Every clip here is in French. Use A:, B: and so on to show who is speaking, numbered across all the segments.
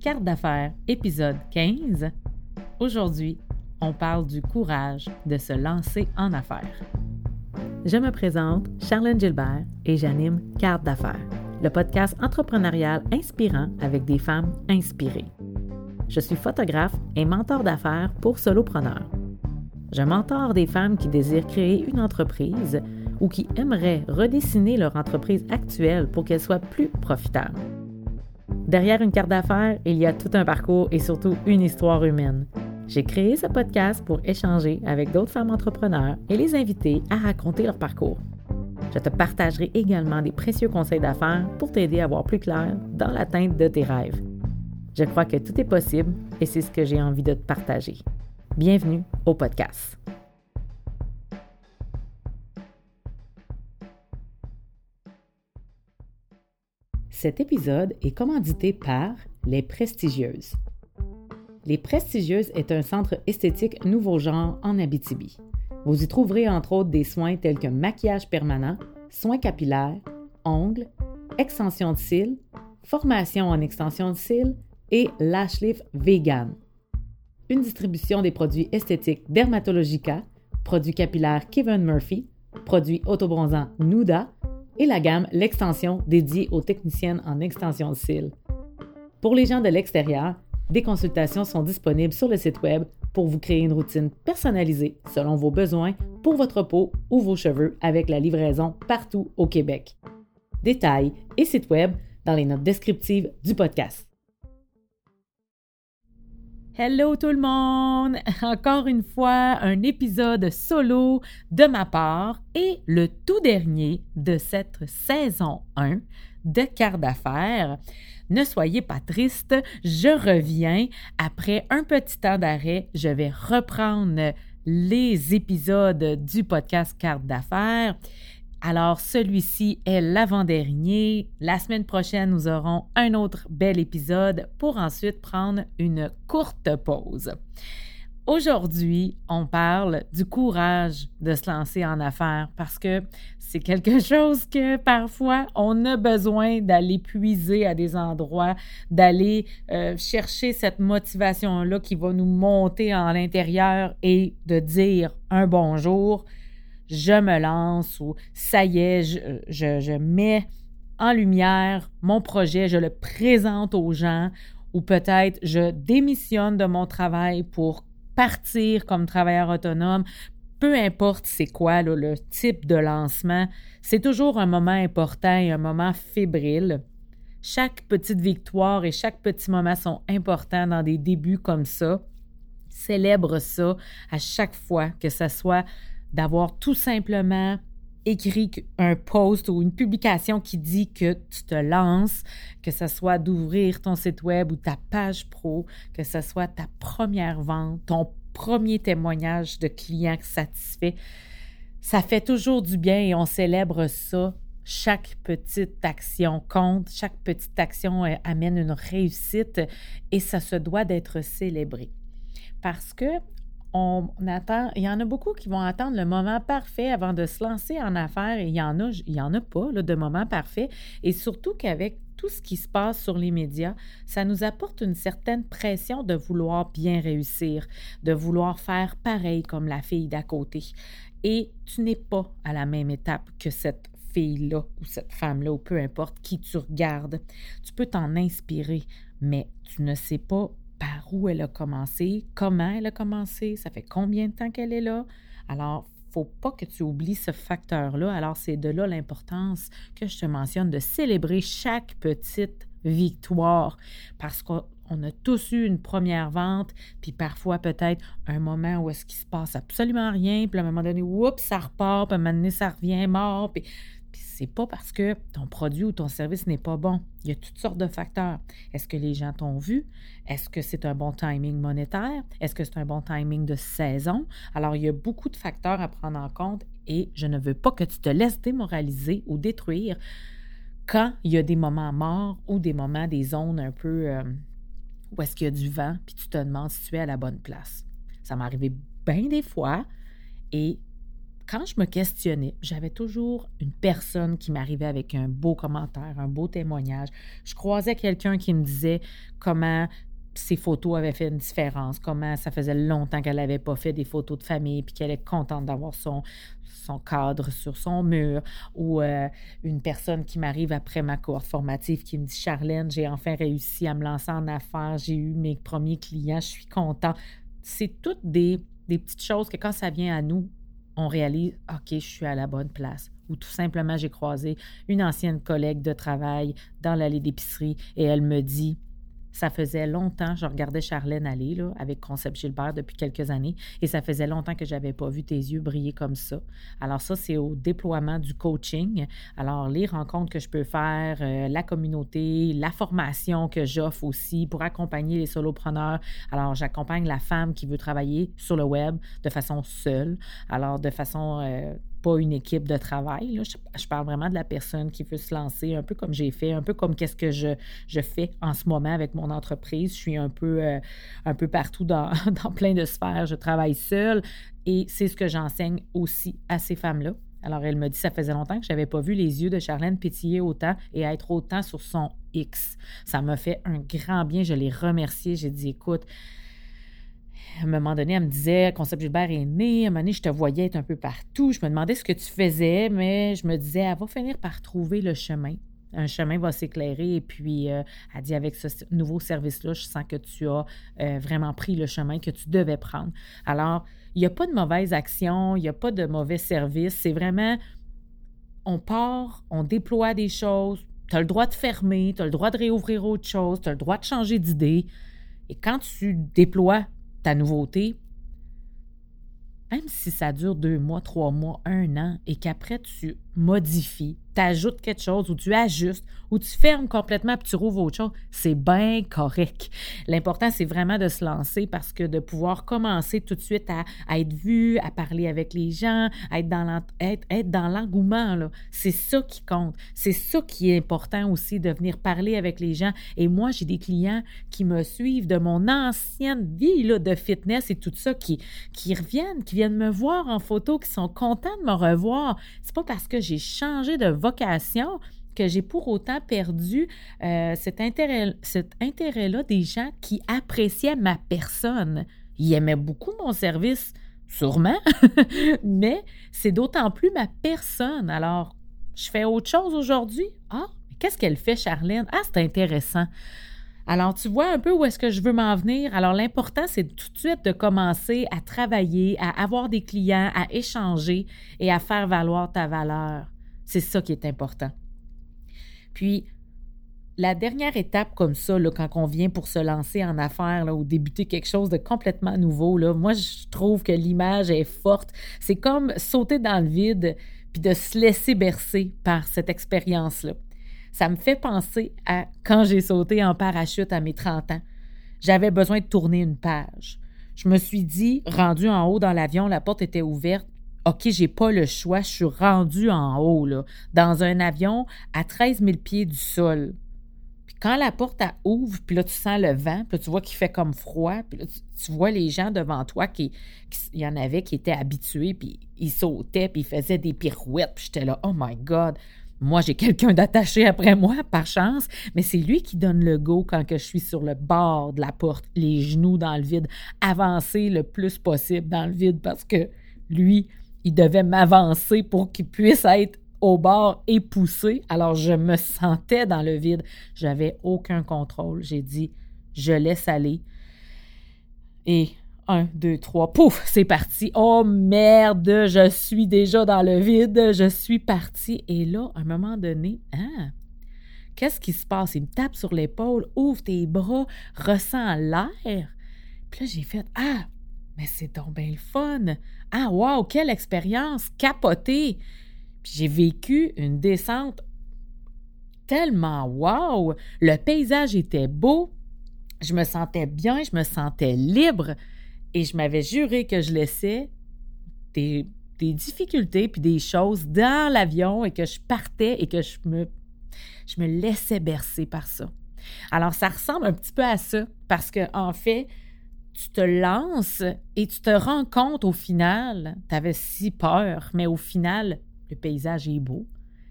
A: Carte d'affaires, épisode 15. Aujourd'hui, on parle du courage de se lancer en affaires. Je me présente, Charlène Gilbert, et j'anime Carte d'affaires, le podcast entrepreneurial inspirant avec des femmes inspirées. Je suis photographe et mentor d'affaires pour solopreneurs. Je mentor des femmes qui désirent créer une entreprise ou qui aimeraient redessiner leur entreprise actuelle pour qu'elle soit plus profitable. Derrière une carte d'affaires, il y a tout un parcours et surtout une histoire humaine. J'ai créé ce podcast pour échanger avec d'autres femmes entrepreneurs et les inviter à raconter leur parcours. Je te partagerai également des précieux conseils d'affaires pour t'aider à voir plus clair dans l'atteinte de tes rêves. Je crois que tout est possible et c'est ce que j'ai envie de te partager. Bienvenue au podcast. Cet épisode est commandité par Les Prestigieuses. Les Prestigieuses est un centre esthétique nouveau genre en Abitibi. Vous y trouverez entre autres des soins tels que maquillage permanent, soins capillaires, ongles, extension de cils, formation en extension de cils et lash lift vegan. Une distribution des produits esthétiques Dermatologica, produits capillaires Kevin Murphy, produits autobronzants Nuda et la gamme L'extension dédiée aux techniciennes en extension de cils. Pour les gens de l'extérieur, des consultations sont disponibles sur le site web pour vous créer une routine personnalisée selon vos besoins pour votre peau ou vos cheveux avec la livraison partout au Québec. Détails et site web dans les notes descriptives du podcast. Hello tout le monde! Encore une fois, un épisode solo de ma part et le tout dernier de cette saison 1 de Quart d'affaires. Ne soyez pas triste, je reviens. Après un petit temps d'arrêt, je vais reprendre les épisodes du podcast Carte d'affaires. Alors, celui-ci est l'avant-dernier. La semaine prochaine, nous aurons un autre bel épisode pour ensuite prendre une courte pause. Aujourd'hui, on parle du courage de se lancer en affaires parce que c'est quelque chose que parfois on a besoin d'aller puiser à des endroits, d'aller euh, chercher cette motivation-là qui va nous monter en l'intérieur et de dire un bonjour je me lance ou ça y est, je, mets en lumière mon projet, je le présente aux gens ou peut-être je démissionne de mon travail pour partir comme travailleur autonome. Peu importe c'est quoi le type de lancement, c'est toujours un moment important et un moment fébrile. Chaque petite victoire et chaque petit moment sont importants dans des débuts comme ça. Célèbre ça à chaque fois, que ce soit d'avoir tout simplement écrit un post ou une publication qui dit que tu te lances, que ce soit d'ouvrir ton site web ou ta page pro, que ce soit ta première vente, ton premier témoignage de client satisfait. Ça fait toujours du bien et on célèbre ça. Chaque petite action compte, chaque petite action euh, amène une réussite et ça se doit d'être célébré. Parce que on attend, il y en a beaucoup qui vont attendre le moment parfait avant de se lancer en affaires et il y en a, il y en a pas de moment parfait. Et surtout qu'avec tout ce qui se passe sur les médias, ça nous apporte une certaine pression de vouloir bien réussir, de vouloir faire pareil comme la fille d'à côté. Et tu n'es pas à la même étape que cette fille-là ou cette femme-là, ou peu importe qui tu regardes. Tu peux t'en inspirer, mais tu ne sais pas par où elle a commencé, comment elle a commencé, ça fait combien de temps qu'elle est là. Alors, faut pas que tu oublies ce facteur-là. Alors, c'est de là l'importance que je te mentionne de célébrer chaque petite victoire parce qu'on a tous eu une première vente, puis parfois peut-être un moment où est-ce qu'il se passe absolument rien, puis à un moment donné, oups, ça repart, puis à un moment donné, ça revient mort, puis c'est pas parce que ton produit ou ton service n'est pas bon. Il y a toutes sortes de facteurs. Est-ce que les gens t'ont vu? Est-ce que c'est un bon timing monétaire? Est-ce que c'est un bon timing de saison? Alors, il y a beaucoup de facteurs à prendre en compte et je ne veux pas que tu te laisses démoraliser ou détruire quand il y a des moments morts ou des moments, des zones un peu euh, où est-ce qu'il y a du vent, puis tu te demandes si tu es à la bonne place. Ça m'est arrivé bien des fois et quand je me questionnais, j'avais toujours une personne qui m'arrivait avec un beau commentaire, un beau témoignage. Je croisais quelqu'un qui me disait comment ses photos avaient fait une différence, comment ça faisait longtemps qu'elle n'avait pas fait des photos de famille, puis qu'elle est contente d'avoir son, son cadre sur son mur, ou euh, une personne qui m'arrive après ma cohorte formative qui me dit Charlène, j'ai enfin réussi à me lancer en affaires, j'ai eu mes premiers clients, je suis content. C'est toutes des, des petites choses que quand ça vient à nous, on réalise OK, je suis à la bonne place. Ou tout simplement, j'ai croisé une ancienne collègue de travail dans l'allée d'épicerie et elle me dit ça faisait longtemps, je regardais Charlène aller avec Concept Gilbert depuis quelques années, et ça faisait longtemps que je n'avais pas vu tes yeux briller comme ça. Alors ça, c'est au déploiement du coaching. Alors les rencontres que je peux faire, euh, la communauté, la formation que j'offre aussi pour accompagner les solopreneurs. Alors j'accompagne la femme qui veut travailler sur le web de façon seule, alors de façon euh, pas une équipe de travail. Je, parle vraiment de la personne qui veut se lancer, un peu comme j'ai fait, un peu comme qu'est-ce que je, fais en ce moment avec mon entreprise. Je suis un peu, euh, partout dans, dans, plein de sphères. Je travaille seule et c'est ce que j'enseigne aussi à ces femmes-là. Alors, elle me dit, ça faisait longtemps que je n'avais pas vu les yeux de Charlène pétiller autant et être autant sur son X. Ça m'a fait un grand bien. Je l'ai remercié. J'ai dit, écoute, à un moment donné, elle me disait, Concept Gilbert est né. À un moment donné, je te voyais être un peu partout. Je me demandais ce que tu faisais, mais je me disais, elle va finir par trouver le chemin. Un chemin va s'éclairer. Et puis, euh, elle dit, avec ce nouveau service-là, je sens que tu as euh, vraiment pris le chemin que tu devais prendre. Alors, il n'y a pas de mauvaise action, il n'y a pas de mauvais service. C'est vraiment, on part, on déploie des choses. Tu as le droit de fermer, tu as le droit de réouvrir autre chose, tu as le droit de changer d'idée. Et quand tu déploies ta nouveauté, même si ça dure deux mois, trois mois, un an, et qu'après tu modifies, tu quelque chose ou tu ajustes ou tu fermes complètement puis tu rouvres autre chose, c'est bien correct. L'important, c'est vraiment de se lancer parce que de pouvoir commencer tout de suite à, être vu, à parler avec les gens, à être dans être, dans l'engouement, c'est ça qui compte. C'est ça qui est important aussi, de venir parler avec les gens. Et moi, j'ai des clients qui me suivent de mon ancienne vie là, de fitness et tout ça, qui, qui reviennent, qui viennent me voir en photo, qui sont contents de me revoir. C'est pas parce que j'ai changé de vocation que j'ai pour autant perdu euh, cet intérêt, cet intérêt-là des gens qui appréciaient ma personne. Ils aimaient beaucoup mon service, sûrement, mais c'est d'autant plus ma personne. Alors, je fais autre chose aujourd'hui? Ah, qu'est-ce qu'elle fait, Charlène? Ah, c'est intéressant. Alors, tu vois un peu où est-ce que je veux m'en venir? Alors, l'important, c'est tout de suite de commencer à travailler, à avoir des clients, à échanger et à faire valoir ta valeur. C'est ça qui est important. Puis, la dernière étape comme ça, là, quand on vient pour se lancer en affaires là, ou débuter quelque chose de complètement nouveau, là, moi, je trouve que l'image est forte. C'est comme sauter dans le vide puis de se laisser bercer par cette expérience-là. Ça me fait penser à quand j'ai sauté en parachute à mes 30 ans. J'avais besoin de tourner une page. Je me suis dit, rendu en haut dans l'avion, la porte était ouverte, OK, j'ai pas le choix, je suis rendu en haut, là, dans un avion à 13 000 pieds du sol. Puis quand la porte ouvre, puis là, tu sens le vent, puis tu vois qu'il fait comme froid, puis là, tu, vois les gens devant toi, qui, il y en avait qui étaient habitués, puis ils sautaient, puis ils faisaient des pirouettes, puis j'étais là, oh my God! Moi, j'ai quelqu'un d'attaché après moi, par chance, mais c'est lui qui donne le go quand que je suis sur le bord de la porte, les genoux dans le vide, avancer le plus possible dans le vide parce que lui, il devait m'avancer pour qu'il puisse être au bord et pousser. Alors, je me sentais dans le vide. J'avais aucun contrôle. J'ai dit, je laisse aller. Et un, deux, trois, pouf, c'est parti. Oh merde, je suis déjà dans le vide. Je suis parti. Et là, à un moment donné, ah, qu'est-ce qui se passe? Il me tape sur l'épaule, ouvre tes bras, ressens l'air. Puis là, j'ai fait, ah, mais c'est donc bien le fun. Ah, wow, quelle expérience capotée. Puis j'ai vécu une descente tellement wow. Le paysage était beau. Je me sentais bien, je me sentais libre. Et je m'avais juré que je laissais des, difficultés puis des choses dans l'avion et que je partais et que je me, laissais bercer par ça. Alors, ça ressemble un petit peu à ça parce que, en fait, tu te lances et tu te rends compte au final, tu avais si peur, mais au final, le paysage est beau.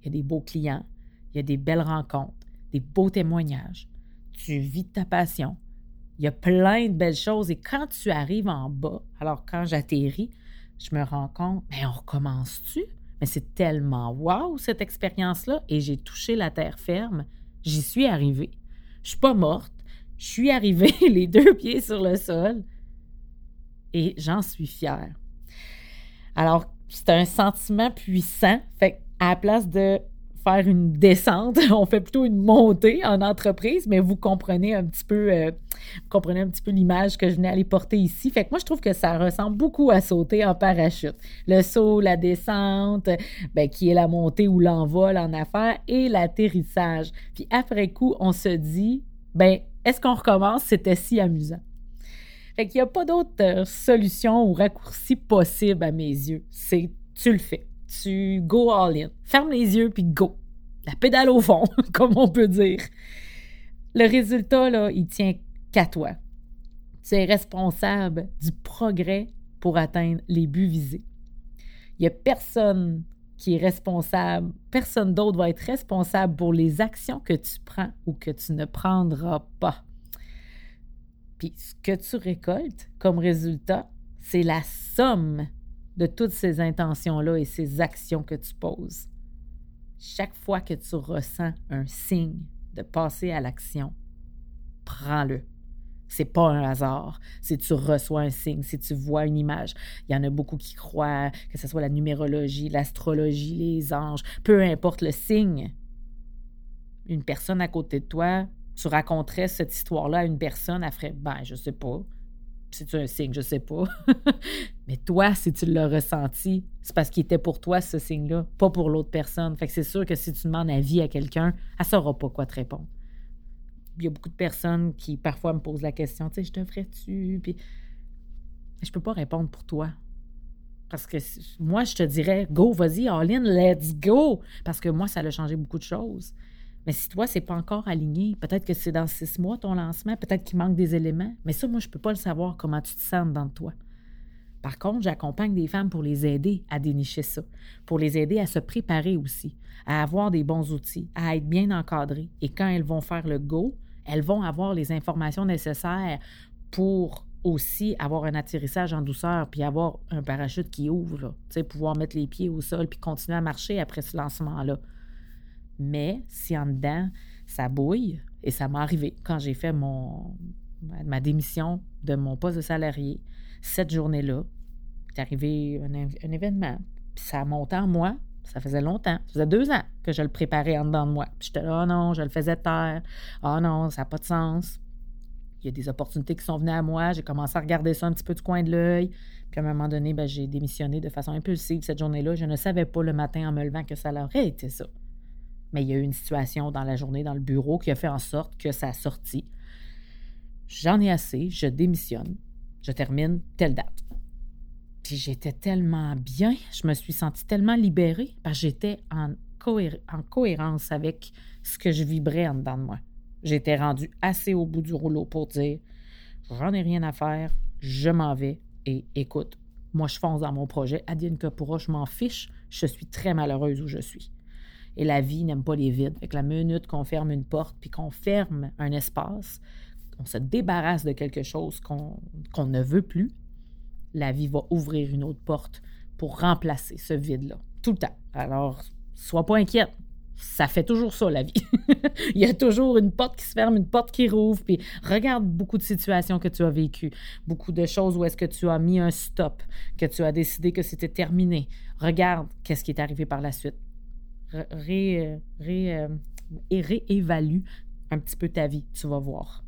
A: Il y a des beaux clients, il y a des belles rencontres, des beaux témoignages. Tu vis ta passion. Il y a plein de belles choses. Et quand tu arrives en bas, alors quand j'atterris, je me rends compte, mais on recommence-tu? Mais c'est tellement wow cette expérience-là. Et j'ai touché la terre ferme. J'y suis arrivée. Je suis pas morte. Je suis arrivée les deux pieds sur le sol. Et j'en suis fière. Alors, c'est un sentiment puissant. Fait à la place de faire une descente. On fait plutôt une montée en entreprise, mais vous comprenez un petit peu, euh, comprenez un petit peu l'image que je venais aller porter ici. Fait que moi, je trouve que ça ressemble beaucoup à sauter en parachute. Le saut, la descente, ben, qui est la montée ou l'envol en affaires, et l'atterrissage. Puis après coup, on se dit, ben, est-ce qu'on recommence? C'était si amusant. Fait qu'il n'y a pas d'autre euh, solution ou raccourci possible à mes yeux. C'est tu le fais tu go all in. Ferme les yeux puis go. La pédale au fond, comme on peut dire. Le résultat, là, il tient qu'à toi. Tu es responsable du progrès pour atteindre les buts visés. Il n'y a personne qui est responsable, personne d'autre va être responsable pour les actions que tu prends ou que tu ne prendras pas. Puis ce que tu récoltes comme résultat, c'est la somme de toutes ces intentions-là et ces actions que tu poses. Chaque fois que tu ressens un signe de passer à l'action, prends-le. C'est pas un hasard. Si tu reçois un signe, si tu vois une image, il y en a beaucoup qui croient que ce soit la numérologie, l'astrologie, les anges, peu importe le signe. Une personne à côté de toi, tu raconterais cette histoire-là à une personne, elle ferait ben, je sais pas c'est un signe, je sais pas. Mais toi, si tu l'as ressenti, c'est parce qu'il était pour toi ce signe-là, pas pour l'autre personne. Fait que c'est sûr que si tu demandes avis à quelqu'un, elle saura pas quoi te répondre. Il y a beaucoup de personnes qui parfois me posent la question, tu sais, je te ferais-tu? Puis je peux pas répondre pour toi. Parce que moi, je te dirais, go, vas-y, all let's go. Parce que moi, ça a changé beaucoup de choses. Mais si toi, c'est pas encore aligné, peut-être que c'est dans six mois ton lancement, peut-être qu'il manque des éléments. Mais ça, moi, je peux pas le savoir comment tu te sens dans toi. Par contre, j'accompagne des femmes pour les aider à dénicher ça, pour les aider à se préparer aussi, à avoir des bons outils, à être bien encadrées. Et quand elles vont faire le go, elles vont avoir les informations nécessaires pour aussi avoir un atterrissage en douceur, puis avoir un parachute qui ouvre, pouvoir mettre les pieds au sol, puis continuer à marcher après ce lancement-là. Mais si en dedans, ça bouille, et ça m'est arrivé quand j'ai fait ma démission de mon poste de salarié, cette journée-là, est arrivé un, événement, puis ça monté en moi. Ça faisait longtemps. Ça faisait deux ans que je le préparais en dedans de moi. Puis j'étais là, oh non, je le faisais taire. Oh non, ça n'a pas de sens. Il y a des opportunités qui sont venues à moi. J'ai commencé à regarder ça un petit peu du coin de l'œil. Puis à un moment donné, ben, j'ai démissionné de façon impulsive cette journée-là. Je ne savais pas le matin en me levant que ça aurait été ça mais il y a eu une situation dans la journée dans le bureau qui a fait en sorte que ça a sorti. J'en ai assez, je démissionne, je termine telle date. Puis j'étais tellement bien, je me suis sentie tellement libérée parce que j'étais en, en cohérence avec ce que je vibrais en dedans de moi. J'étais rendue assez au bout du rouleau pour dire j'en ai rien à faire, je m'en vais et écoute, moi je fonce dans mon projet. Adine Kapura, je m'en fiche, je suis très malheureuse où je suis. Et la vie n'aime pas les vides. Fait que la minute qu'on ferme une porte puis qu'on ferme un espace, on se débarrasse de quelque chose qu'on ne veut plus, la vie va ouvrir une autre porte pour remplacer ce vide-là. Tout le temps. Alors, sois pas inquiète. Ça fait toujours ça, la vie. Il y a toujours une porte qui se ferme, une porte qui rouvre. Puis regarde beaucoup de situations que tu as vécues, beaucoup de choses où est-ce que tu as mis un stop, que tu as décidé que c'était terminé. Regarde qu'est-ce qui est arrivé par la suite ré, ré, euh, réévalue un petit peu ta vie, tu vas voir.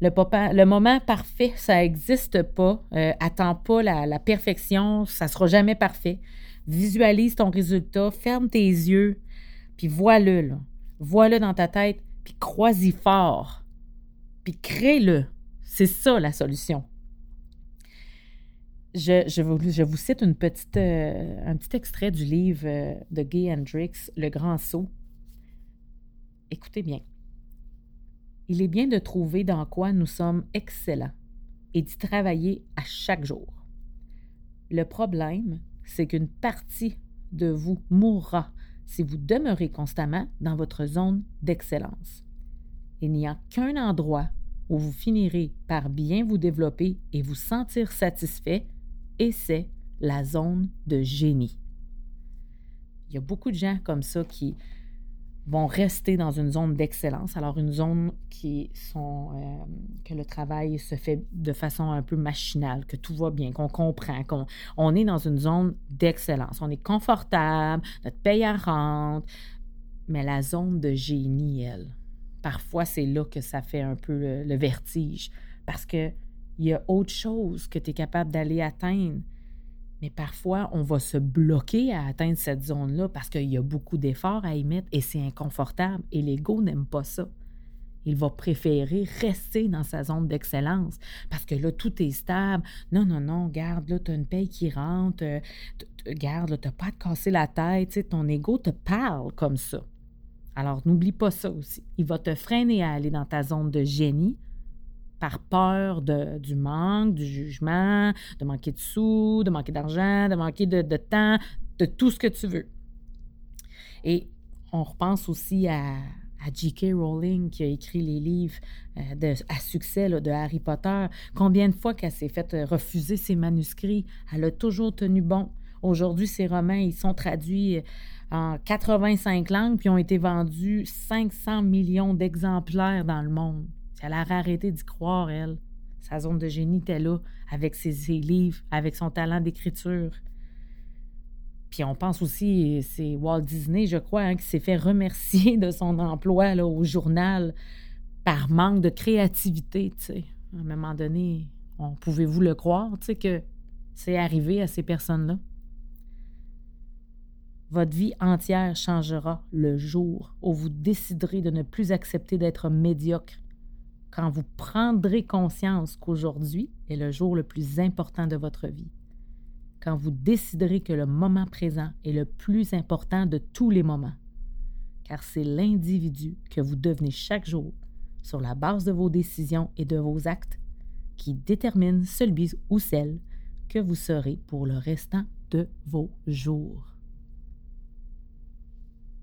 A: Le, le moment parfait, ça n'existe pas. Euh, attends pas la, perfection, ça ne sera jamais parfait. Visualise ton résultat, ferme tes yeux, puis vois-le. Vois-le dans ta tête, puis crois-y fort. Puis crée-le. C'est ça la solution. Je, vous, cite euh, un petit extrait du livre euh, de Gay Hendrix, Le Grand Saut. Écoutez bien. Il est bien de trouver dans quoi nous sommes excellents, et d'y travailler à chaque jour. Le problème, c'est qu'une partie de vous mourra si vous demeurez constamment dans votre zone d'excellence. Il n'y a qu'un endroit où vous finirez par bien vous développer et vous sentir satisfait, et c'est la zone de génie. Il y a beaucoup de gens comme ça qui vont rester dans une zone d'excellence. Alors, une zone qui sont, euh, que le travail se fait de façon un peu machinale, que tout va bien, qu'on comprend, qu'on on est dans une zone d'excellence. On est confortable, notre paye rentre, mais la zone de génie, elle, parfois, c'est là que ça fait un peu le, le vertige, parce qu'il y a autre chose que tu es capable d'aller atteindre mais parfois, on va se bloquer à atteindre cette zone-là parce qu'il y a beaucoup d'efforts à y mettre et c'est inconfortable. Et l'ego n'aime pas ça. Il va préférer rester dans sa zone d'excellence parce que là, tout est stable. Non, non, non, garde, là, tu as une paye qui rentre. Euh, garde, tu n'as pas à te casser la tête. ton ego te parle comme ça. Alors, n'oublie pas ça aussi. Il va te freiner à aller dans ta zone de génie par peur de, du manque, du jugement, de manquer de sous, de manquer d'argent, de manquer de, temps, de tout ce que tu veux. Et on repense aussi à, J.K. Rowling qui a écrit les livres euh, de, à succès de Harry Potter. Combien de fois qu'elle s'est fait euh, refuser ses manuscrits, elle a toujours tenu bon. Aujourd'hui, ses romans, ils sont traduits euh, en 85 langues puis ont été vendus 500 millions d'exemplaires dans le monde. Elle a arrêté d'y croire, elle. Sa zone de génie était là, avec ses, livres, avec son talent d'écriture. Puis on pense aussi, c'est Walt Disney, je crois, hein, qui s'est fait remercier de son emploi au journal par manque de créativité. À un moment donné, pouvez-vous le croire, que c'est arrivé à ces personnes-là? Votre vie entière changera le jour où vous déciderez de ne plus accepter d'être médiocre quand vous prendrez conscience qu'aujourd'hui est le jour le plus important de votre vie, quand vous déciderez que le moment présent est le plus important de tous les moments, car c'est l'individu que vous devenez chaque jour sur la base de vos décisions et de vos actes qui détermine celui ou celle que vous serez pour le restant de vos jours.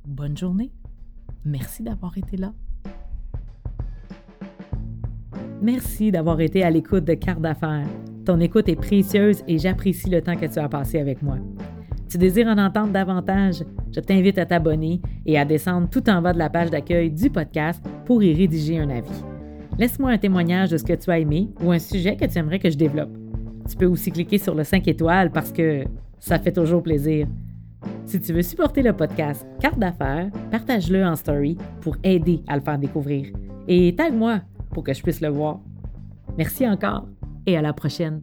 A: Bonne journée. Merci d'avoir été là. Merci d'avoir été à l'écoute de Carte d'affaires. Ton écoute est précieuse et j'apprécie le temps que tu as passé avec moi. Tu désires en entendre davantage? Je t'invite à t'abonner et à descendre tout en bas de la page d'accueil du podcast pour y rédiger un avis. Laisse-moi un témoignage de ce que tu as aimé ou un sujet que tu aimerais que je développe. Tu peux aussi cliquer sur le 5 étoiles parce que ça fait toujours plaisir. Si tu veux supporter le podcast Carte d'affaires, partage-le en story pour aider à le faire découvrir. Et tag-moi pour que je puisse le voir. Merci encore et à la prochaine.